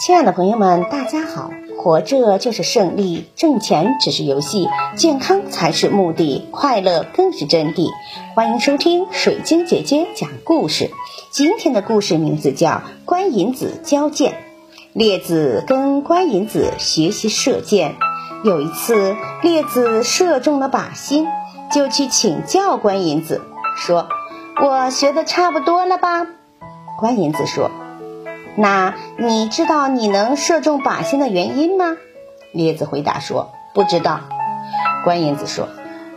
亲爱的朋友们，大家好！活着就是胜利，挣钱只是游戏，健康才是目的，快乐更是真谛。欢迎收听水晶姐姐讲故事。今天的故事名字叫《观音子交剑》。列子跟观音子学习射箭。有一次，列子射中了靶心，就去请教观音子，说：“我学的差不多了吧？”观音子说。那你知道你能射中靶心的原因吗？列子回答说：“不知道。”观音子说：“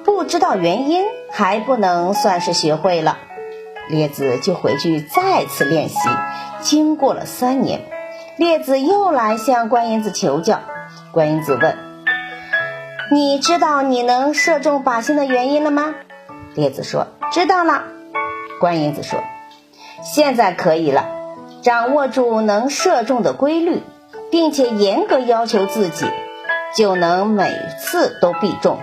不知道原因还不能算是学会了。”列子就回去再次练习。经过了三年，列子又来向观音子求教。观音子问：“你知道你能射中靶心的原因了吗？”列子说：“知道了。”观音子说：“现在可以了。”掌握住能射中的规律，并且严格要求自己，就能每次都必中。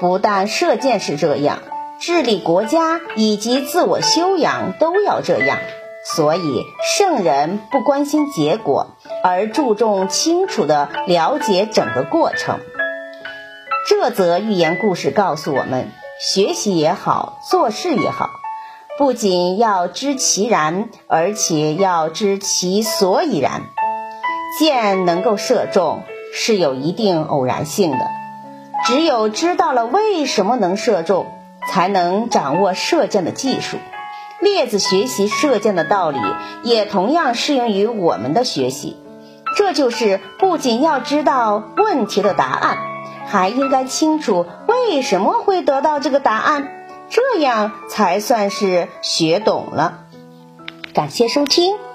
不但射箭是这样，治理国家以及自我修养都要这样。所以，圣人不关心结果，而注重清楚的了解整个过程。这则寓言故事告诉我们：学习也好，做事也好。不仅要知其然，而且要知其所以然。箭能够射中是有一定偶然性的，只有知道了为什么能射中，才能掌握射箭的技术。列子学习射箭的道理，也同样适用于我们的学习。这就是不仅要知道问题的答案，还应该清楚为什么会得到这个答案。这样才算是学懂了。感谢收听。